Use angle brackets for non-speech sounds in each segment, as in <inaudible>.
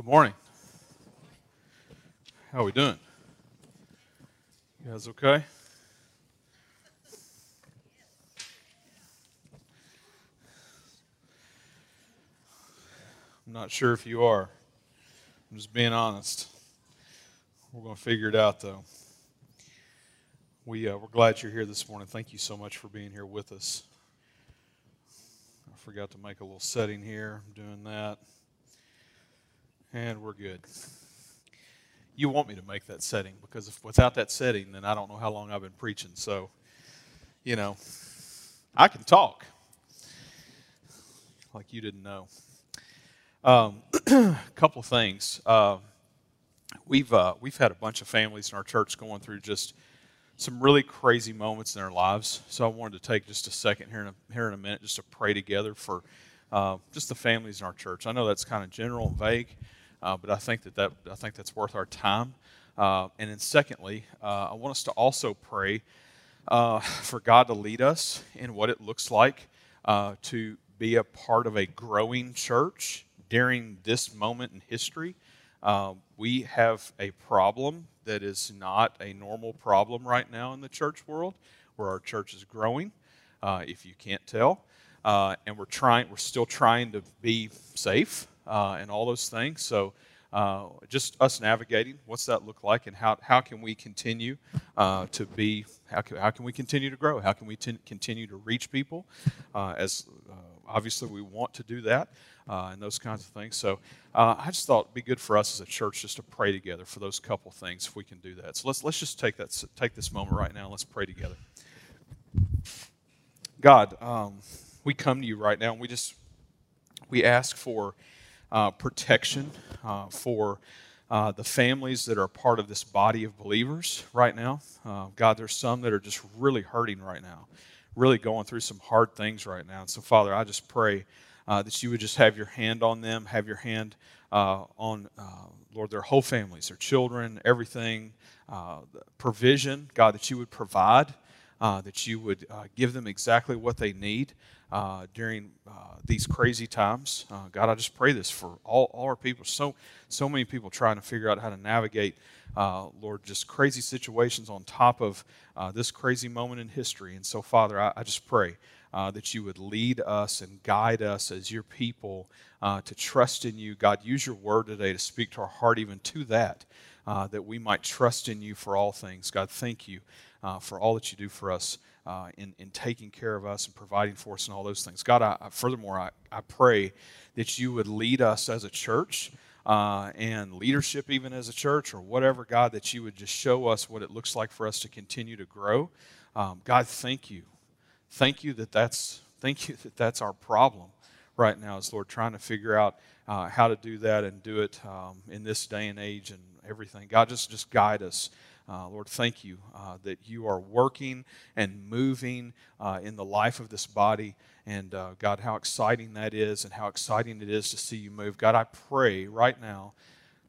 Good morning. How are we doing? You guys okay? I'm not sure if you are. I'm just being honest. We're going to figure it out, though. We, uh, we're glad you're here this morning. Thank you so much for being here with us. I forgot to make a little setting here. I'm doing that. And we're good. You want me to make that setting because if without that setting, then I don't know how long I've been preaching. So, you know, I can talk like you didn't know. Um, a <clears throat> couple things. Uh, we've uh, we've had a bunch of families in our church going through just some really crazy moments in their lives. So I wanted to take just a second here in a, here in a minute just to pray together for uh, just the families in our church. I know that's kind of general and vague, uh, but I think that, that I think that's worth our time. Uh, and then secondly, uh, I want us to also pray uh, for God to lead us in what it looks like uh, to be a part of a growing church during this moment in history. we have a problem that is not a normal problem right now in the church world, where our church is growing, if you can't tell. and we're trying, we're still trying to be safe uh, and all those things. So, uh, just us navigating what's that look like and how, how can we continue uh, to be how can, how can we continue to grow? How can we t- continue to reach people uh, as uh, obviously we want to do that uh, and those kinds of things. So uh, i just thought it'd be good for us as a church just to pray together for those couple things if we can do that. So let's let's just take that take this moment right now and let's pray together. God um, we come to you right now and we just we ask for uh, protection uh, for uh, the families that are part of this body of believers right now. Uh, God, there's some that are just really hurting right now, really going through some hard things right now. And so, Father, I just pray uh, that you would just have your hand on them, have your hand uh, on, Lord, their whole families, their children, everything, provision, God, that you would provide. That you would give them exactly what they need uh, during uh, these crazy times. Uh, God, I just pray this for all, all our people. So, so many people trying to figure out how to navigate, uh, Lord, just crazy situations on top of this crazy moment in history. And so, Father, I, I just pray that you would lead us and guide us as your people to trust in you. God, use your word today to speak to our heart even to that, that we might trust in you for all things. God, thank you uh, for all that you do for us uh, in, in taking care of us and providing for us and all those things. God, I, furthermore, I, I pray that you would lead us as a church. Uh, and leadership, even as a church, or whatever, God, that you would just show us what it looks like for us to continue to grow. Um, God, thank you, thank you that that's thank you that that's our problem right now, is Lord trying to figure out uh, how to do that and do it um, in this day and age and everything. God, just just guide us uh, Lord, thank you uh, that you are working and moving uh, in the life of this body. And uh, God, how exciting that is, and how exciting it is to see you move. God, I pray right now,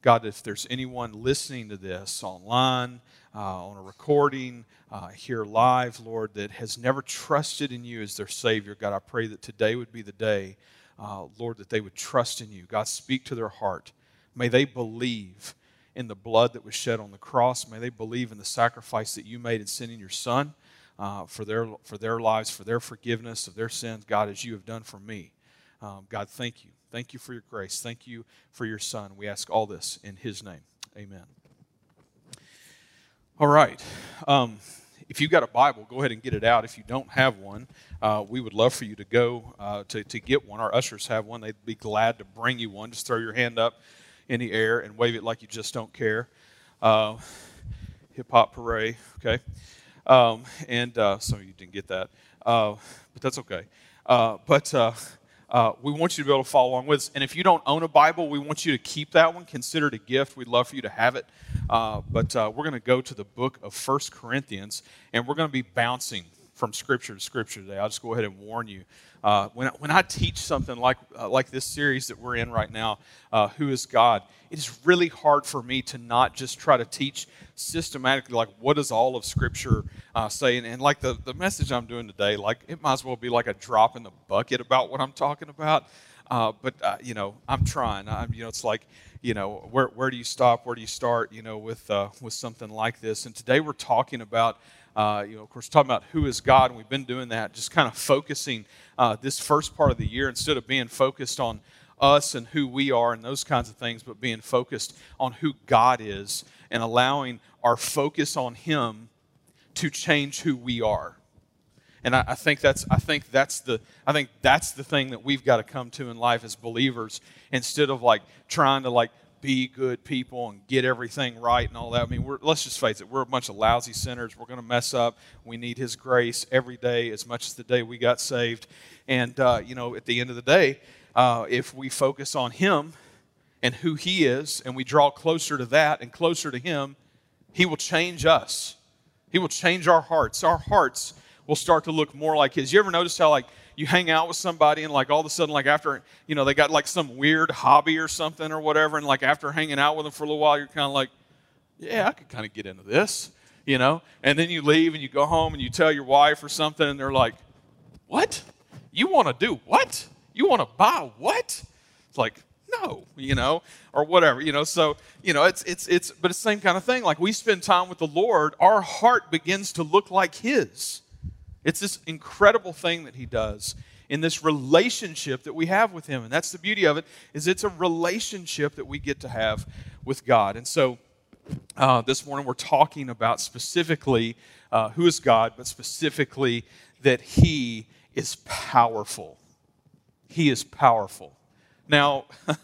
God, if there's anyone listening to this online, uh, on a recording, uh, here live, Lord, that has never trusted in you as their Savior, God, I pray that today would be the day, Lord, that they would trust in you. God, speak to their heart. May they believe in the blood that was shed on the cross. May they believe in the sacrifice that you made in sending your Son uh, for, their, for their lives, for their forgiveness of their sins, God, as you have done for me. Um, God, thank you. Thank you for your grace. Thank you for your Son. We ask all this in His name. Amen. All right. Um, if you've got a Bible, go ahead and get it out. If you don't have one, uh, we would love for you to go uh, to, to get one. Our ushers have one. They'd be glad to bring you one. Just throw your hand up in the air and wave it like you just don't care. Uh, Hip hop parade, okay? Um, and uh, some of you didn't get that, uh, but that's okay. Uh, but uh, uh, we want you to be able to follow along with us. And if you don't own a Bible, we want you to keep that one. Consider it a gift. We'd love for you to have it. But we're going to go to the book of First Corinthians, and we're going to be bouncing from scripture to scripture today. I'll just go ahead and warn you. Uh, when, when I teach something like, uh, like this series that we're in right now, uh, Who is God, it is really hard for me to not just try to teach systematically, like, what does all of Scripture uh, say? And, and, like the, the message I'm doing today, like, it might as well be like a drop in the bucket about what I'm talking about. uh, but uh, you know, I'm trying. I'm, you know, it's like, you know, where where do you stop? Where do you start? You know, with uh, with something like this. And today we're talking about, uh, you know, of course, talking about who is God, and we've been doing that, just kind of focusing uh, this first part of the year instead of being focused on us and who we are and those kinds of things, but being focused on who God is and allowing our focus on Him to change who we are. And I, I, think that's I think that's the I think that's the thing that we've got to come to in life as believers instead of like trying to like be good people and get everything right and all that. I mean, let's just face it, we're a bunch of lousy sinners. We're going to mess up. We need His grace every day, as much as the day we got saved. And, uh, you know, at the end of the day, uh, if we focus on Him and who He is and we draw closer to that and closer to Him, He will change us. He will change our hearts. Our hearts will start to look more like His. You ever notice how, like, you hang out with somebody and like all of a sudden like after you know they got like some weird hobby or something or whatever and like after hanging out with them for a little while you're kind of like yeah i could kind of get into this you know and then you leave and you go home and you tell your wife or something and they're like what you want to do what you want to buy what? It's like, no, you know, or whatever, you know. So, you know, it's it's it's but it's the same kind of thing. Like we spend time with the Lord, our heart begins to look like his. It's this incredible thing that he does in this relationship that we have with him. And that's the beauty of it, is it's a relationship that we get to have with God. And so uh, this morning we're talking about specifically uh, who is God, but specifically that he is powerful. He is powerful. Now, <laughs>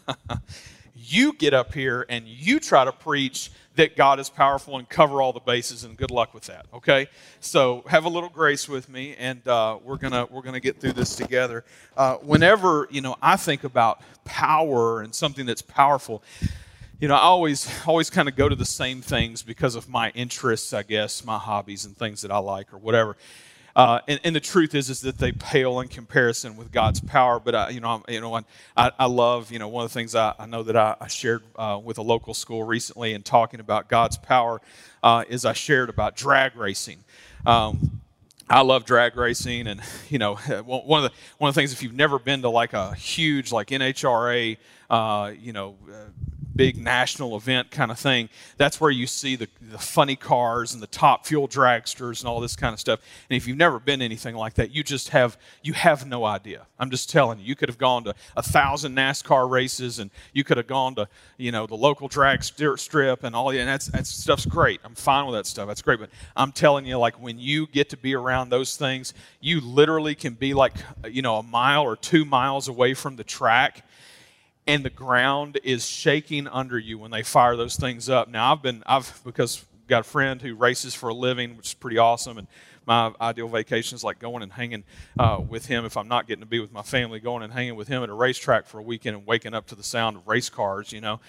you get up here and you try to preach that God is powerful and cover all the bases, and good luck with that. Okay, so have a little grace with me, and uh, we're gonna we're gonna get through this together. Uh, whenever you know I think about power and something that's powerful, you know I always always kind of go to the same things because of my interests, I guess, my hobbies and things that I like or whatever. Uh, and, and, the truth is, is that they pale in comparison with God's power. But I, you know, you know, I, I love, you know, one of the things I, I know that I, I shared uh, with a local school recently in talking about God's power uh, is I shared about drag racing. Um, I love drag racing, and <laughs> you know, <laughs> one of the one of the things if you've never been to like a huge like NHRA, uh, you know uh, big national event kind of thing, that's where you see the, the funny cars and the top fuel dragsters and all this kind of stuff. And if you've never been anything like that, you just have you have no idea. I'm just telling you, you could have gone to a thousand NASCAR races and you could have gone to you know the local drag strip and all. And that's that stuff's great. I'm fine with that stuff. That's great. But I'm telling you, like when you get to be around those things, you literally can be like you know a mile or two miles away from the track and the ground is shaking under you when they fire those things up. Now, I've been, I've, because I've got a friend who races for a living, which is pretty awesome, and my ideal vacation is like going and hanging uh, with him if I'm not getting to be with my family, going and hanging with him at a racetrack for a weekend and waking up to the sound of race cars, you know.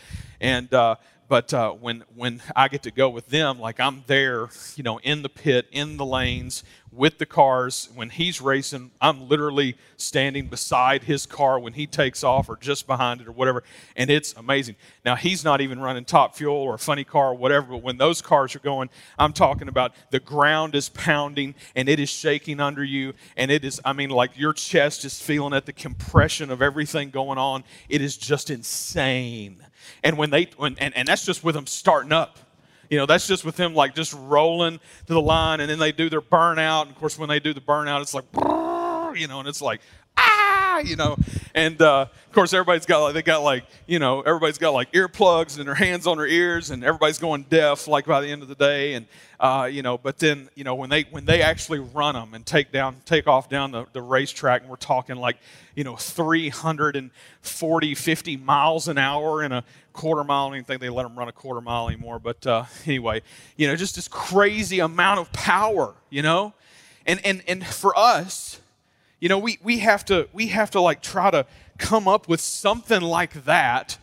And uh, but uh, when when I get to go with them, like I'm there, you know, in the pit, in the lanes with the cars. When he's racing, I'm literally standing beside his car when he takes off, or just behind it, or whatever, and it's amazing. Now he's not even running top fuel or a funny car or whatever, but when those cars are going, I'm talking about the ground is pounding and it is shaking under you, and it is, I mean, like your chest is feeling at the compression of everything going on. It is just insane. And when they, when, and, and that's just with them starting up. You know, that's just with them like just rolling to the line and then they do their burnout. And of course, when they do the burnout, it's like, <laughs> you know, and it's like, ah, <laughs> you know. And uh, of course, everybody's got like, they got like, you know, everybody's got like earplugs and their hands on their ears and everybody's going deaf like by the end of the day. And, uh, you know, but then, you know, when they, when they actually run them and take down, take off down the, the racetrack and we're talking like, you know, 340, 50 miles an hour in a quarter mile. I don't even think they let them run a quarter mile anymore. But uh, anyway, you know, just this crazy amount of power, you know? And, and, and for us, you know, we, we have to, we have to like try to come up with something like that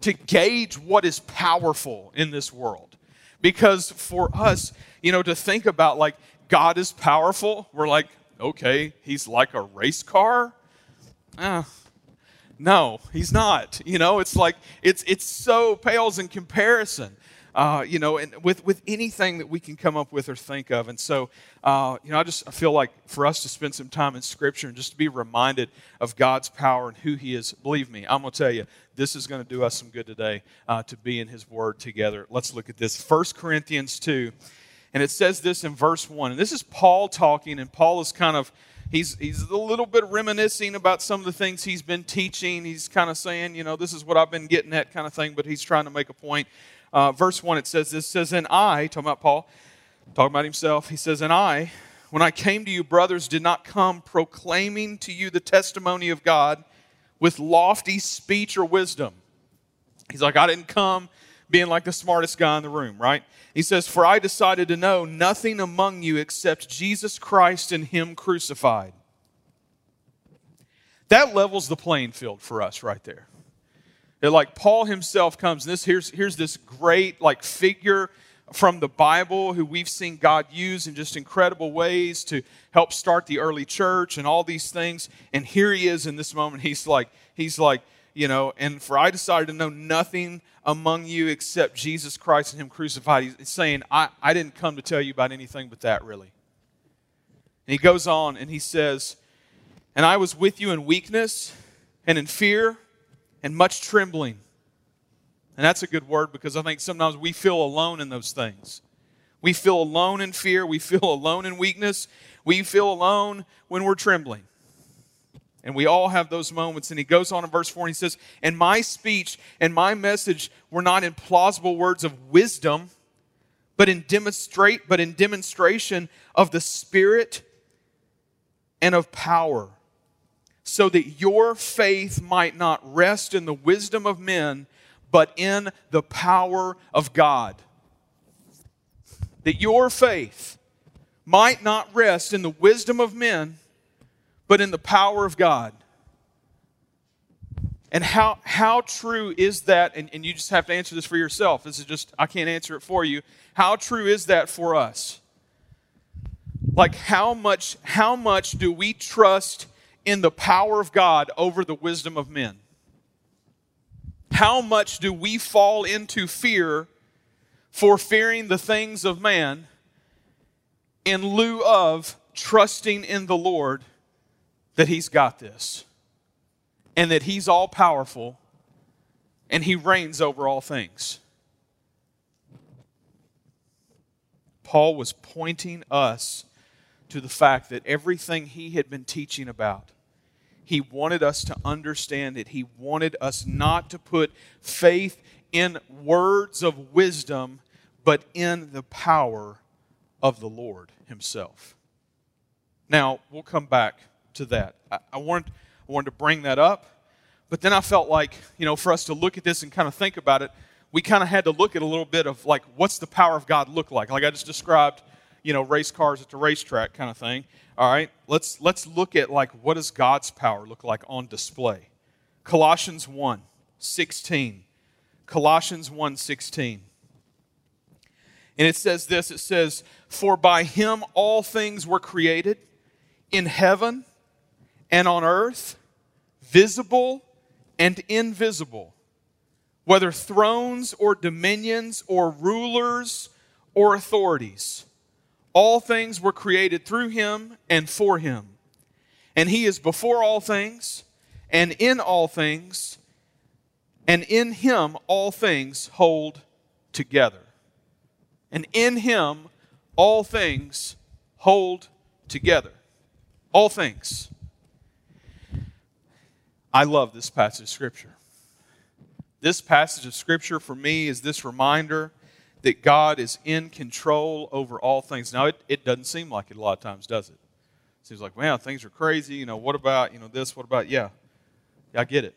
to gauge what is powerful in this world. Because for us, you know, to think about like God is powerful, we're like, okay, he's like a race car. Ah, no, he's not. You know, it's like it's it's so pales in comparison. Uh, you know, and with, with anything that we can come up with or think of. And so, uh, you know, I just I feel like for us to spend some time in Scripture and just to be reminded of God's power and who He is, believe me, I'm going to tell you, this is going to do us some good today uh, to be in His Word together. Let's look at this. 1 Corinthians 2, and it says this in verse 1. And this is Paul talking, and Paul is kind of he's he's a little bit reminiscing about some of the things he's been teaching. He's kind of saying, you know, this is what I've been getting at, kind of thing. But he's trying to make a point. Uh, verse one, it says this says, "And I, talking about Paul, talking about himself, he says, and I, when I came to you, brothers, did not come proclaiming to you the testimony of God with lofty speech or wisdom." He's like, I didn't come being like the smartest guy in the room, right? He says, For I decided to know nothing among you except Jesus Christ and Him crucified. That levels the playing field for us right there. That like Paul himself comes, and this here's here's this great like figure from the Bible who we've seen God use in just incredible ways to help start the early church and all these things. And here he is in this moment. He's like, he's like, you know, and for I decided to know nothing among you except Jesus Christ and Him crucified. He's saying, I, I didn't come to tell you about anything but that, really. And he goes on and he says, And I was with you in weakness and in fear and much trembling. And that's a good word because I think sometimes we feel alone in those things. We feel alone in fear. We feel <laughs> alone in weakness. We feel alone when we're trembling. And we all have those moments. And he goes on in verse 4 and he says, And my speech and my message were not in plausible words of wisdom, but in demonstrate, but in demonstration of the Spirit and of power, so that your faith might not rest in the wisdom of men, but in the power of God. That your faith might not rest in the wisdom of men but in the power of God. And how, how true is that? And, and you just have to answer this for yourself. This is just, I can't answer it for you. How true is that for us? Like how much, how much do we trust in the power of God over the wisdom of men? How much do we fall into fear for fearing the things of man in lieu of trusting in the Lord that He's got this and that He's all powerful and He reigns over all things. Paul was pointing us to the fact that everything he had been teaching about, he wanted us to understand it. He wanted us not to put faith in words of wisdom, but in the power of the Lord Himself. Now, we'll come back to that. I, I, wanted, I wanted to bring that up, but then I felt like, you know, for us to look at this and kind of think about it, we kind of had to look at a little bit of like, what's the power of God look like? Like I just described, you know, race cars at the racetrack kind of thing. All right, let's let's look at like what does God's power look like on display? Colossians 1, 16. Colossians 1, 16. And it says this it says, For by him all things were created in heaven and on earth, visible and invisible, whether thrones or dominions or rulers or authorities. All things were created through him and for him. And he is before all things, and in all things, and in him all things hold together. And in him all things hold together. All things. I love this passage of Scripture. This passage of Scripture for me is this reminder that God is in control over all things. Now, it, it doesn't seem like it a lot of times, does it? It seems like, man, things are crazy. You know, what about, you know, this? What about, yeah, I get it.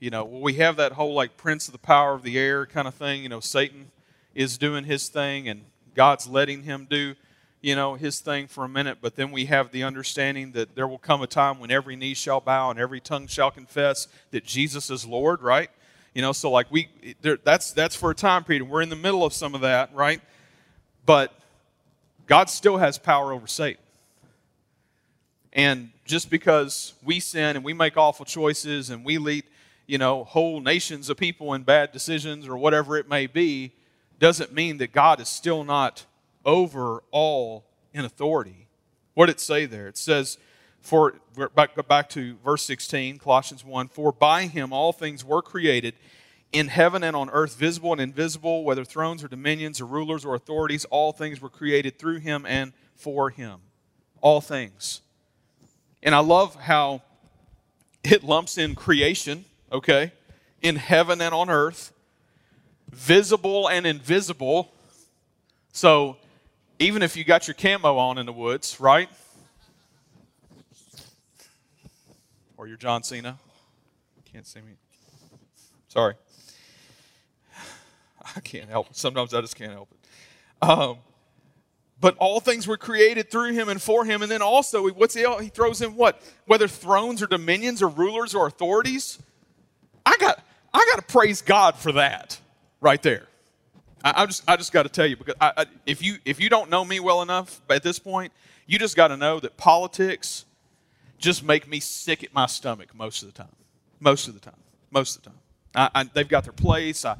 You know, well, we have that whole like prince of the power of the air kind of thing. You know, Satan is doing his thing and God's letting him do you know, his thing for a minute, but then we have the understanding that there will come a time when every knee shall bow and every tongue shall confess that Jesus is Lord, right? You know, so like we, there, that's that's for a time period, we're in the middle of some of that, right? But God still has power over Satan. And just because we sin and we make awful choices and we lead, you know, whole nations of people in bad decisions or whatever it may be, doesn't mean that God is still not over all in authority. What did it say there? It says, for back, back to verse 16, Colossians 1 For by him all things were created in heaven and on earth, visible and invisible, whether thrones or dominions or rulers or authorities, all things were created through him and for him. All things. And I love how it lumps in creation, okay, in heaven and on earth, visible and invisible. So even if you got your camo on in the woods, right? Or your John Cena. Can't see me. Sorry. <sighs> I can't help it. Sometimes I just can't help it. Um, but all things were created through him and for him. And then also, what's he, he throws in what? Whether thrones or dominions or rulers or authorities. I got, I got to praise God for that right there. I, I just, I just got to tell you because I, I, if you, if you don't know me well enough at this point, you just got to know that politics just make me sick at my stomach most of the time. Most of the time. Most of the time. they've got their place. I,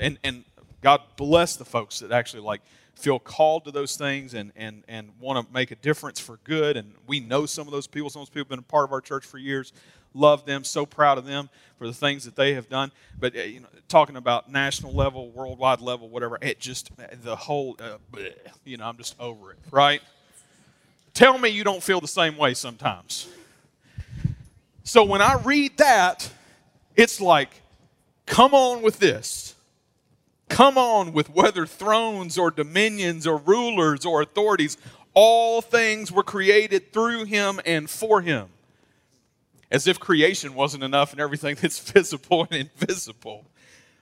and, and God bless the folks that actually like feel called to those things and, and, and want to make a difference for good. And we know some of those people. Some of those people have been a part of our church for years. Love them, so proud of them for the things that they have done. But uh, you know, talking about national level, worldwide level, whatever, it just the whole, uh, bleh, you know, I'm just over it, right? Tell me you don't feel the same way sometimes. So when I read that, it's like, come on with this. Come on with whether thrones or dominions or rulers or authorities, all things were created through him and for him. As if creation wasn't enough and everything <laughs> that's visible and invisible.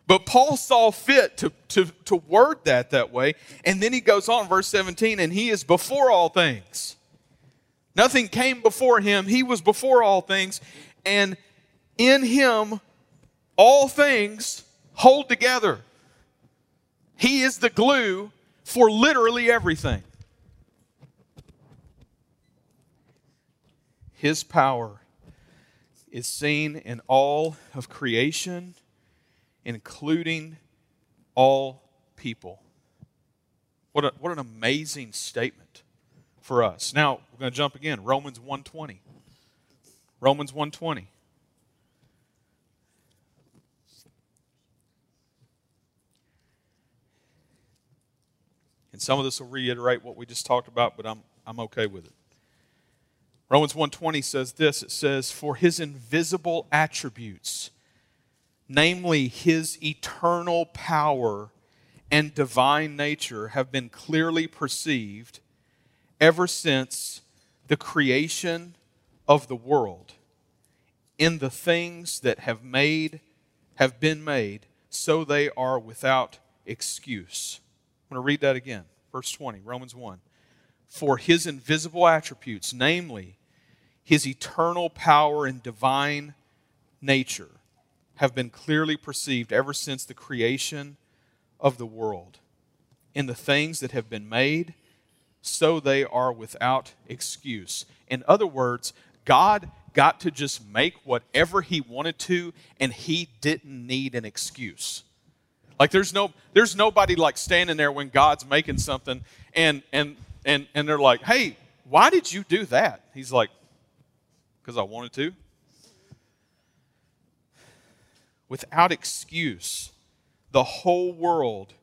But Paul saw fit to, to, to word that that way. And then he goes on, verse 17, and he is before all things. Nothing came before him. He was before all things. And in him, all things hold together. He is the glue for literally everything. His power is seen in all of creation, including all people. What, a, what an amazing statement for us. Now, we're going to jump again. Romans 120. Romans 120. And some of this will reiterate what we just talked about, but I'm, I'm okay with it. Romans 1:20 says this it says for his invisible attributes namely his eternal power and divine nature have been clearly perceived ever since the creation of the world in the things that have made have been made so they are without excuse I'm going to read that again. Verse 20, Romans 1. For his invisible attributes, namely his eternal power and divine nature, have been clearly perceived ever since the creation of the world. In the things that have been made, so they are without excuse. In other words, God got to just make whatever he wanted to, and he didn't need an excuse. Like there's no there's nobody like standing there when God's making something and and and and they're like, "Hey, why did you do that?" He's like, "Cuz I wanted to." Without excuse, the whole world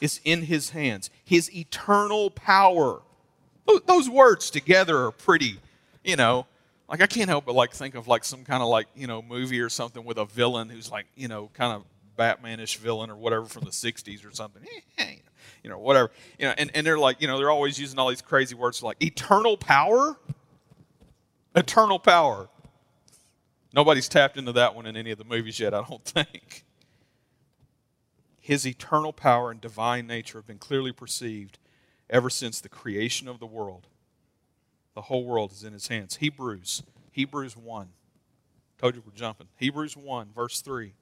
is in his hands. His eternal power. Those words together are pretty, you know, like I can't help but like think of like some kind of like, you know, movie or something with a villain who's like, you know, kind of Batmanish villain or whatever from the 60s or something. Eh, eh, you know, whatever. You know, and, and they're like, you know, they're always using all these crazy words like eternal power. Eternal power. Nobody's tapped into that one in any of the movies yet, I don't <laughs> think. His eternal power and divine nature have been clearly perceived ever since the creation of the world. The whole world is in his hands. Hebrews, Hebrews 1. Told you we're jumping. Hebrews 1, verse 3.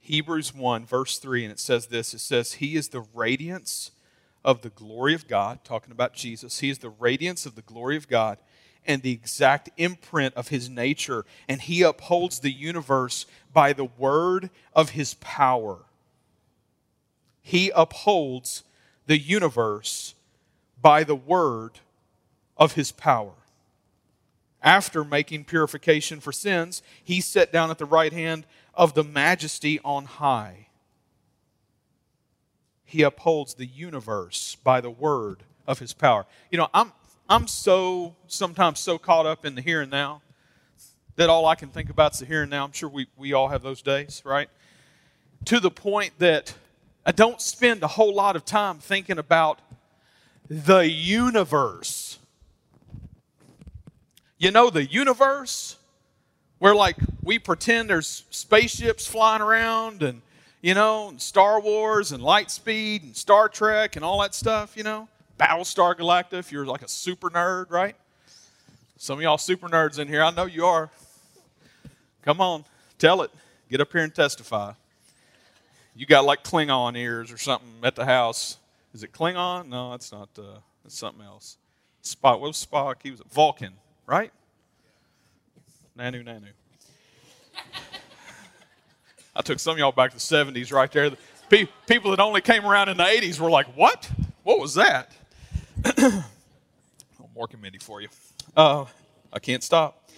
Hebrews 1, verse 3, and it says this it says, He is the radiance of the glory of God, talking about Jesus. He is the radiance of the glory of God and the exact imprint of his nature, and he upholds the universe by the word of his power. He upholds the universe by the word of his power. After making purification for sins, he sat down at the right hand of the majesty on high. He upholds the universe by the word of his power. You know, I'm, I'm so, sometimes so caught up in the here and now that all I can think about is the here and now. I'm sure we, we all have those days, right? To the point that I don't spend a whole lot of time thinking about the universe. You know, the universe, where like we pretend there's spaceships flying around and, you know, and Star Wars and Lightspeed and Star Trek and all that stuff, you know? Battlestar Galactica, if you're like a super nerd, right? Some of y'all super nerds in here, I know you are. Come on, tell it. Get up here and testify. You got like Klingon ears or something at the house. Is it Klingon? No, that's not. Uh, that's something else. Spock. What was Spock? He was a Vulcan, right? Nanu, Nanu. I took some of y'all back to the 70s right there. people that only came around in the 80s were like, what? What was that? <coughs> more committee for you. Uh, I can't stop.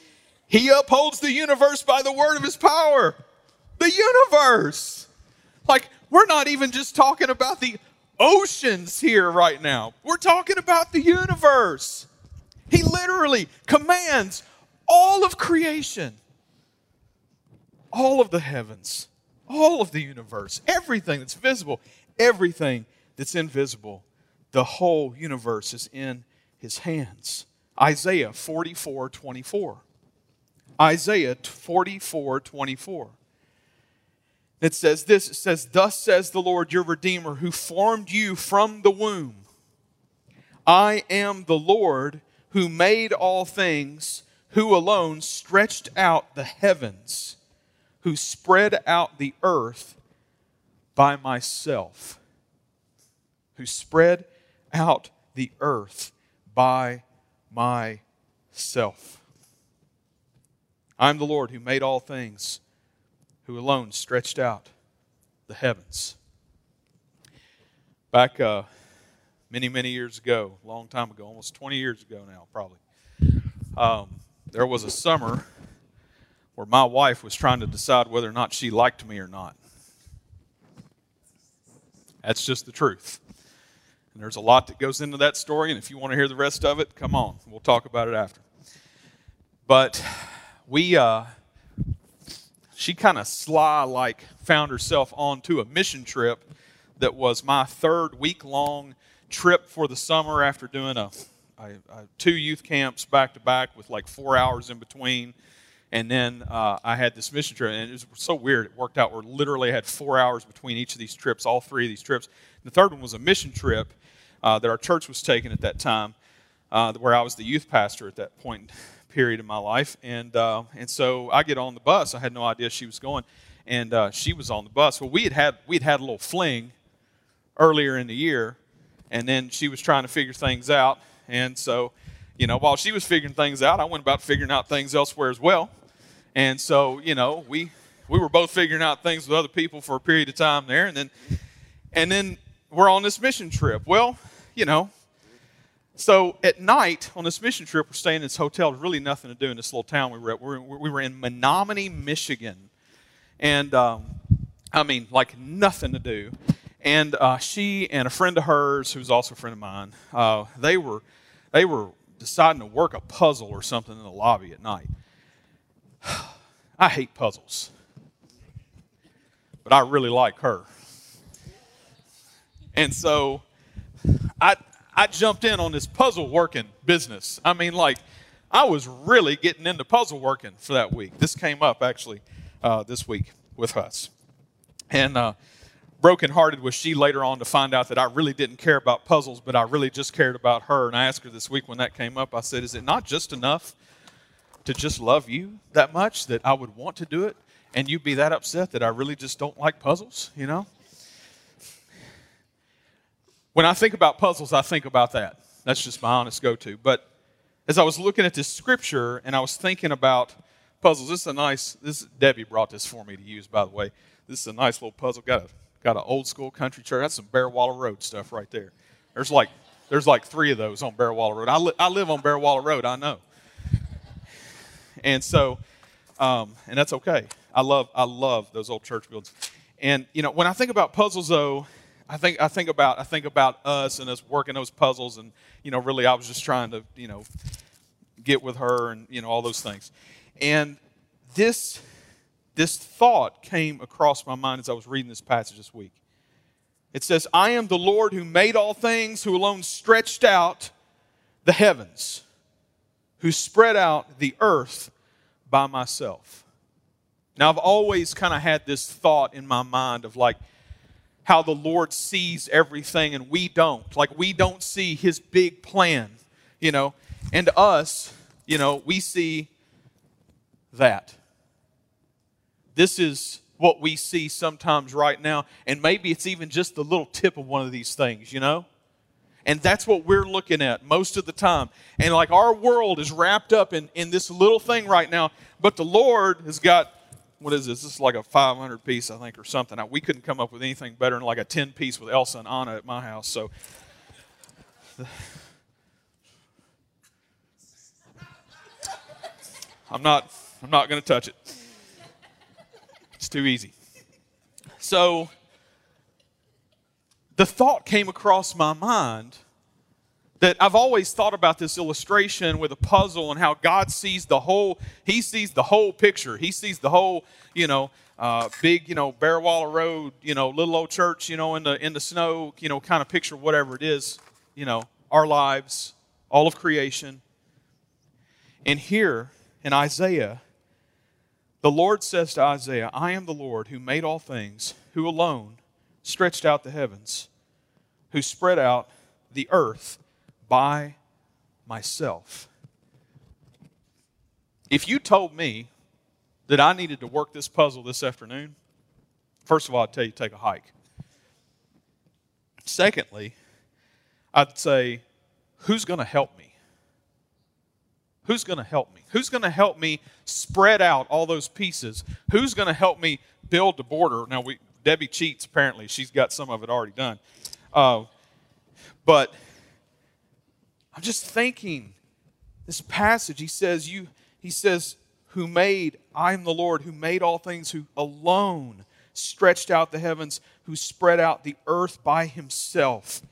He upholds the universe by the word of his power. The universe. Like, we're not even just talking about the oceans here right now. We're talking about the universe. He literally commands all of creation, all of the heavens, all of the universe, everything that's visible, everything that's invisible. The whole universe is in his hands. Isaiah 44 24. Isaiah 44 24. It says this it says, Thus says the Lord your Redeemer, who formed you from the womb. I am the Lord who made all things, who alone stretched out the heavens, who spread out the earth by myself, who spread out the earth by myself. I'm the Lord who made all things who alone stretched out the heavens. Back uh, many, many years ago, long time ago, almost 20 years ago now, probably, um, there was a summer where my wife was trying to decide whether or not she liked me or not. That's just the truth. And there's a lot that goes into that story, and if you want to hear the rest of it, come on. We'll talk about it after. But we, uh, she kind of sly like found herself onto a mission trip that was my third week long trip for the summer after doing a, a, a, two youth camps back to back with like four hours in between. And then uh, I had this mission trip, and it was so weird. It worked out where literally I had four hours between each of these trips, all three of these trips. The third one was a mission trip uh, that our church was taking at that time, uh, where I was the youth pastor at that point <laughs> period in my life. And, uh, and so I get on the bus. I had no idea she was going. And uh, she was on the bus. Well, we had had, we'd had a little fling earlier in the year. And then she was trying to figure things out. And so, you know, while she was figuring things out, I went about figuring out things elsewhere as well. And so, you know, we, we were both figuring out things with other people for a period of time there. And then, and then we're on this mission trip. Well, you know, so at night on this mission trip, we're staying in this hotel. There's really nothing to do in this little town we were at. We were, we were in Menominee, Michigan. And um, I mean, like nothing to do. And uh, she and a friend of hers, who's also a friend of mine, uh, they were they were deciding to work a puzzle or something in the lobby at night. I hate puzzles, but I really like her. And so I, I jumped in on this puzzle working business. I mean, like, I was really getting into puzzle working for that week. This came up actually uh, this week with us. And uh, brokenhearted was she later on to find out that I really didn't care about puzzles, but I really just cared about her. And I asked her this week when that came up, I said, Is it not just enough to just love you that much that I would want to do it? And you'd be that upset that I really just don't like puzzles, you know? When I think about puzzles, I think about that. That's just my honest go to. But as I was looking at this scripture and I was thinking about puzzles, this is a nice, this Debbie brought this for me to use, by the way. This is a nice little puzzle. Got a got an old school country church. That's some Bear Waller Road stuff right there. There's like there's like three of those on Bear Waller Road. I, li- I live on Bear Waller Road. I know. And so, um, and that's okay. I love I love those old church buildings. And you know, when I think about puzzles, though, I think I think about I think about us and us working those puzzles, and you know, really, I was just trying to you know get with her and you know all those things. And this this thought came across my mind as I was reading this passage this week. It says, I am the Lord who made all things, who alone stretched out the heavens, who spread out the earth by myself. Now, I've always kind of had this thought in my mind of like how the Lord sees everything and we don't. Like, we don't see his big plan, you know. And us, you know, we see that. This is what we see sometimes right now. And maybe it's even just the little tip of one of these things, you know? And that's what we're looking at most of the time. And like our world is wrapped up in, in this little thing right now, but the Lord has got, what is this? This is like a 500 piece, I think, or something. We couldn't come up with anything better than like a 10 piece with Elsa and Anna at my house. So. <sighs> I'm not I'm not going to touch it. It's too easy. So, the thought came across my mind that I've always thought about this illustration with a puzzle and how God sees the whole, He sees the whole picture. He sees the whole, you know, uh, big, you know, Bear Waller Road, you know, little old church, you know, in the in the snow, you know, kind of picture whatever it is, you know, our lives, all of creation. And here in Isaiah, the Lord says to Isaiah, I am the Lord who made all things, who alone stretched out the heavens, who spread out the earth by myself. If you told me that I needed to work this puzzle this afternoon, first of all, I'd tell you take a hike. Secondly, I'd say, who's going to help me? Who's going to help me? Who's going to help me spread out all those pieces? Who's going to help me build the border? Now, we, Debbie cheats, apparently. She's got some of it already done. Uh, but I'm just thinking, this passage, he says, you, he says, who made, I am the Lord, who made all things, who alone stretched out the heavens, who spread out the earth by himself.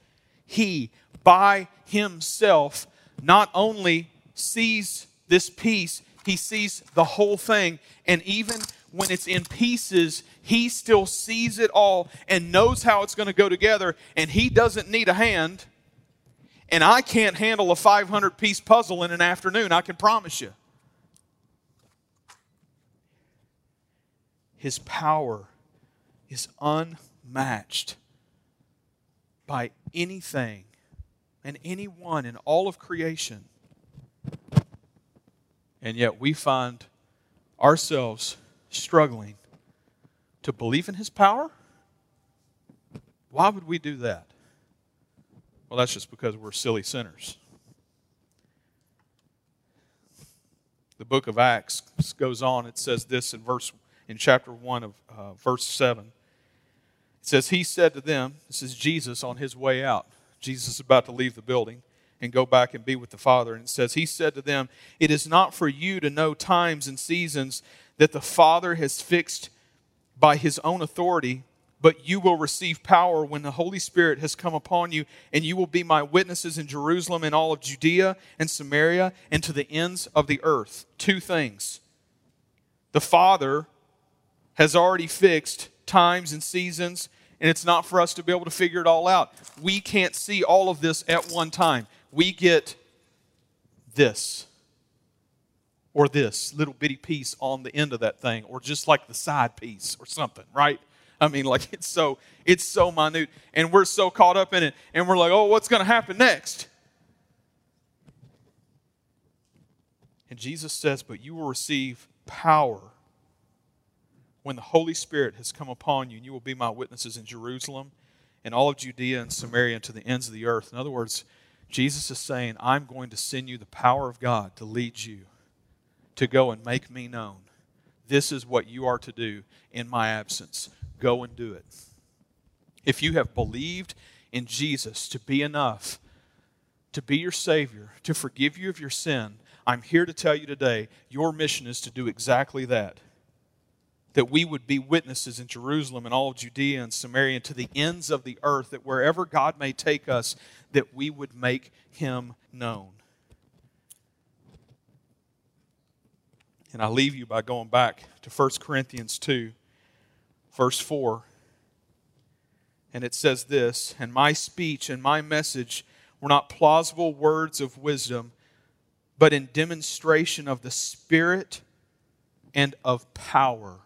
He, by himself, not only sees this piece, he sees the whole thing. And even when it's in pieces, he still sees it all and knows how it's going to go together. And he doesn't need a hand. And I can't handle a 500 piece puzzle in an afternoon, I can promise you. His power is unmatched by anything and anyone in all of creation. And yet we find ourselves struggling to believe in his power? Why would we do that? Well, that's just because we're silly sinners. The book of Acts goes on. It says this in verse in chapter 1 of uh, verse 7. It says, He said to them, This is Jesus on his way out. Jesus is about to leave the building and go back and be with the Father. And it says, He said to them, It is not for you to know times and seasons that the Father has fixed by His own authority, but you will receive power when the Holy Spirit has come upon you, and you will be my witnesses in Jerusalem and all of Judea and Samaria and to the ends of the earth. Two things. The Father has already fixed times and seasons, and it's not for us to be able to figure it all out. We can't see all of this at one time we get this or this little bitty piece on the end of that thing or just like the side piece or something right? I mean like it's so it's so minute and we're so caught up in it and we're like oh what's going to happen next? And jesus says but you will receive power when the holy spirit has come upon you and you will be my witnesses in jerusalem and all of judea and samaria and to the ends of the earth. In other words Jesus is saying, I'm going to send you the power of God to lead you, to go and make me known. This is what you are to do in my absence. Go and do it. If you have believed in Jesus to be enough, to be your Savior, to forgive you of your sin, I'm here to tell you today your mission is to do exactly that that we would be witnesses in Jerusalem and all Judea and Samaria and to the ends of the earth, that wherever God may take us, that we would make him known. And I leave you by going back to 1 Corinthians 2, verse 4. And it says this And my speech and my message were not plausible words of wisdom, but in demonstration of the Spirit and of power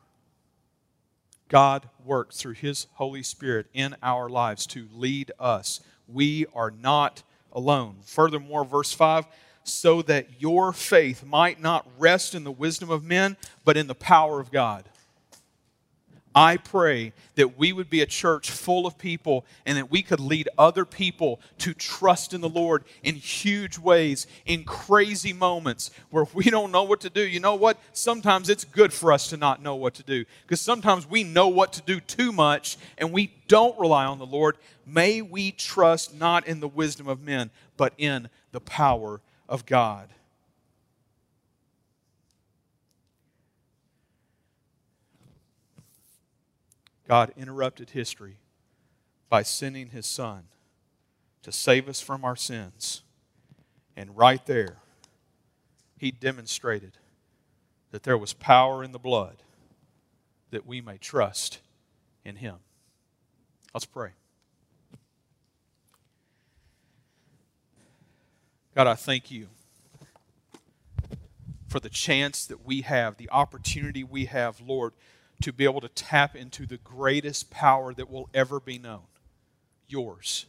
God worked through His Holy Spirit in our lives to lead us. We are not alone. Furthermore, verse 5 so that your faith might not rest in the wisdom of men, but in the power of God. I pray that we would be a church full of people and that we could lead other people to trust in the Lord in huge ways, in crazy moments where we don't know what to do. You know what? Sometimes it's good for us to not know what to do because sometimes we know what to do too much and we don't rely on the Lord. May we trust not in the wisdom of men, but in the power of God. God interrupted history by sending his son to save us from our sins. And right there, he demonstrated that there was power in the blood that we may trust in him. Let's pray. God, I thank you for the chance that we have, the opportunity we have, Lord to be able to tap into the greatest power that will ever be known yours.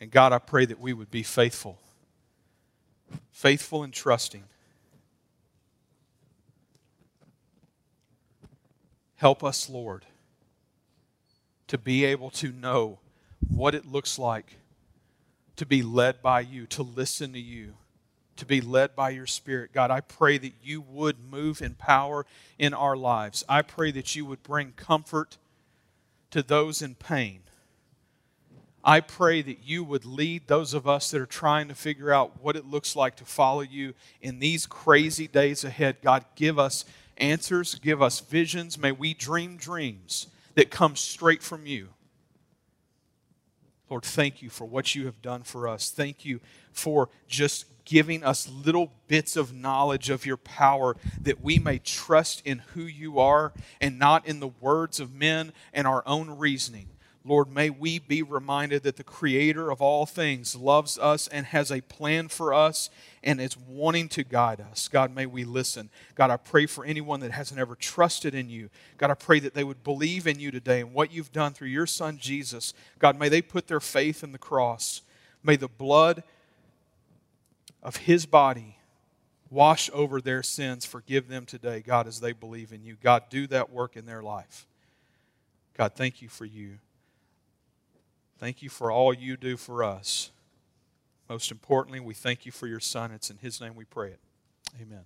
And God, I pray that we would be faithful, faithful and trusting. Help us, Lord, to be able to know what it looks like to be led by you, to listen to you to be led by your Spirit. God, I pray that you would move in power in our lives. I pray that you would bring comfort to those in pain. I pray that you would lead those of us that are trying to figure out what it looks like to follow you in these crazy days ahead. God, give us answers, give us visions. May we dream dreams that come straight from you. Lord, thank you for what you have done for us. Thank you for just giving us little bits of knowledge of your power that we may trust in who you are and not in the words of men and our own reasoning. Lord, may we be reminded that the Creator of all things loves us and has a plan for us and is wanting to guide us. God, may we listen. God, I pray for anyone that hasn't ever trusted in you. God, I pray that they would believe in you today and what you've done through your Son, Jesus. God, may they put their faith in the cross. May the blood of his body wash over their sins, forgive them today, God, as they believe in you. God, do that work in their life. God, thank you for you. Thank you for all you do for us. Most importantly, we thank you for your Son. It's in His name we pray it. Amen.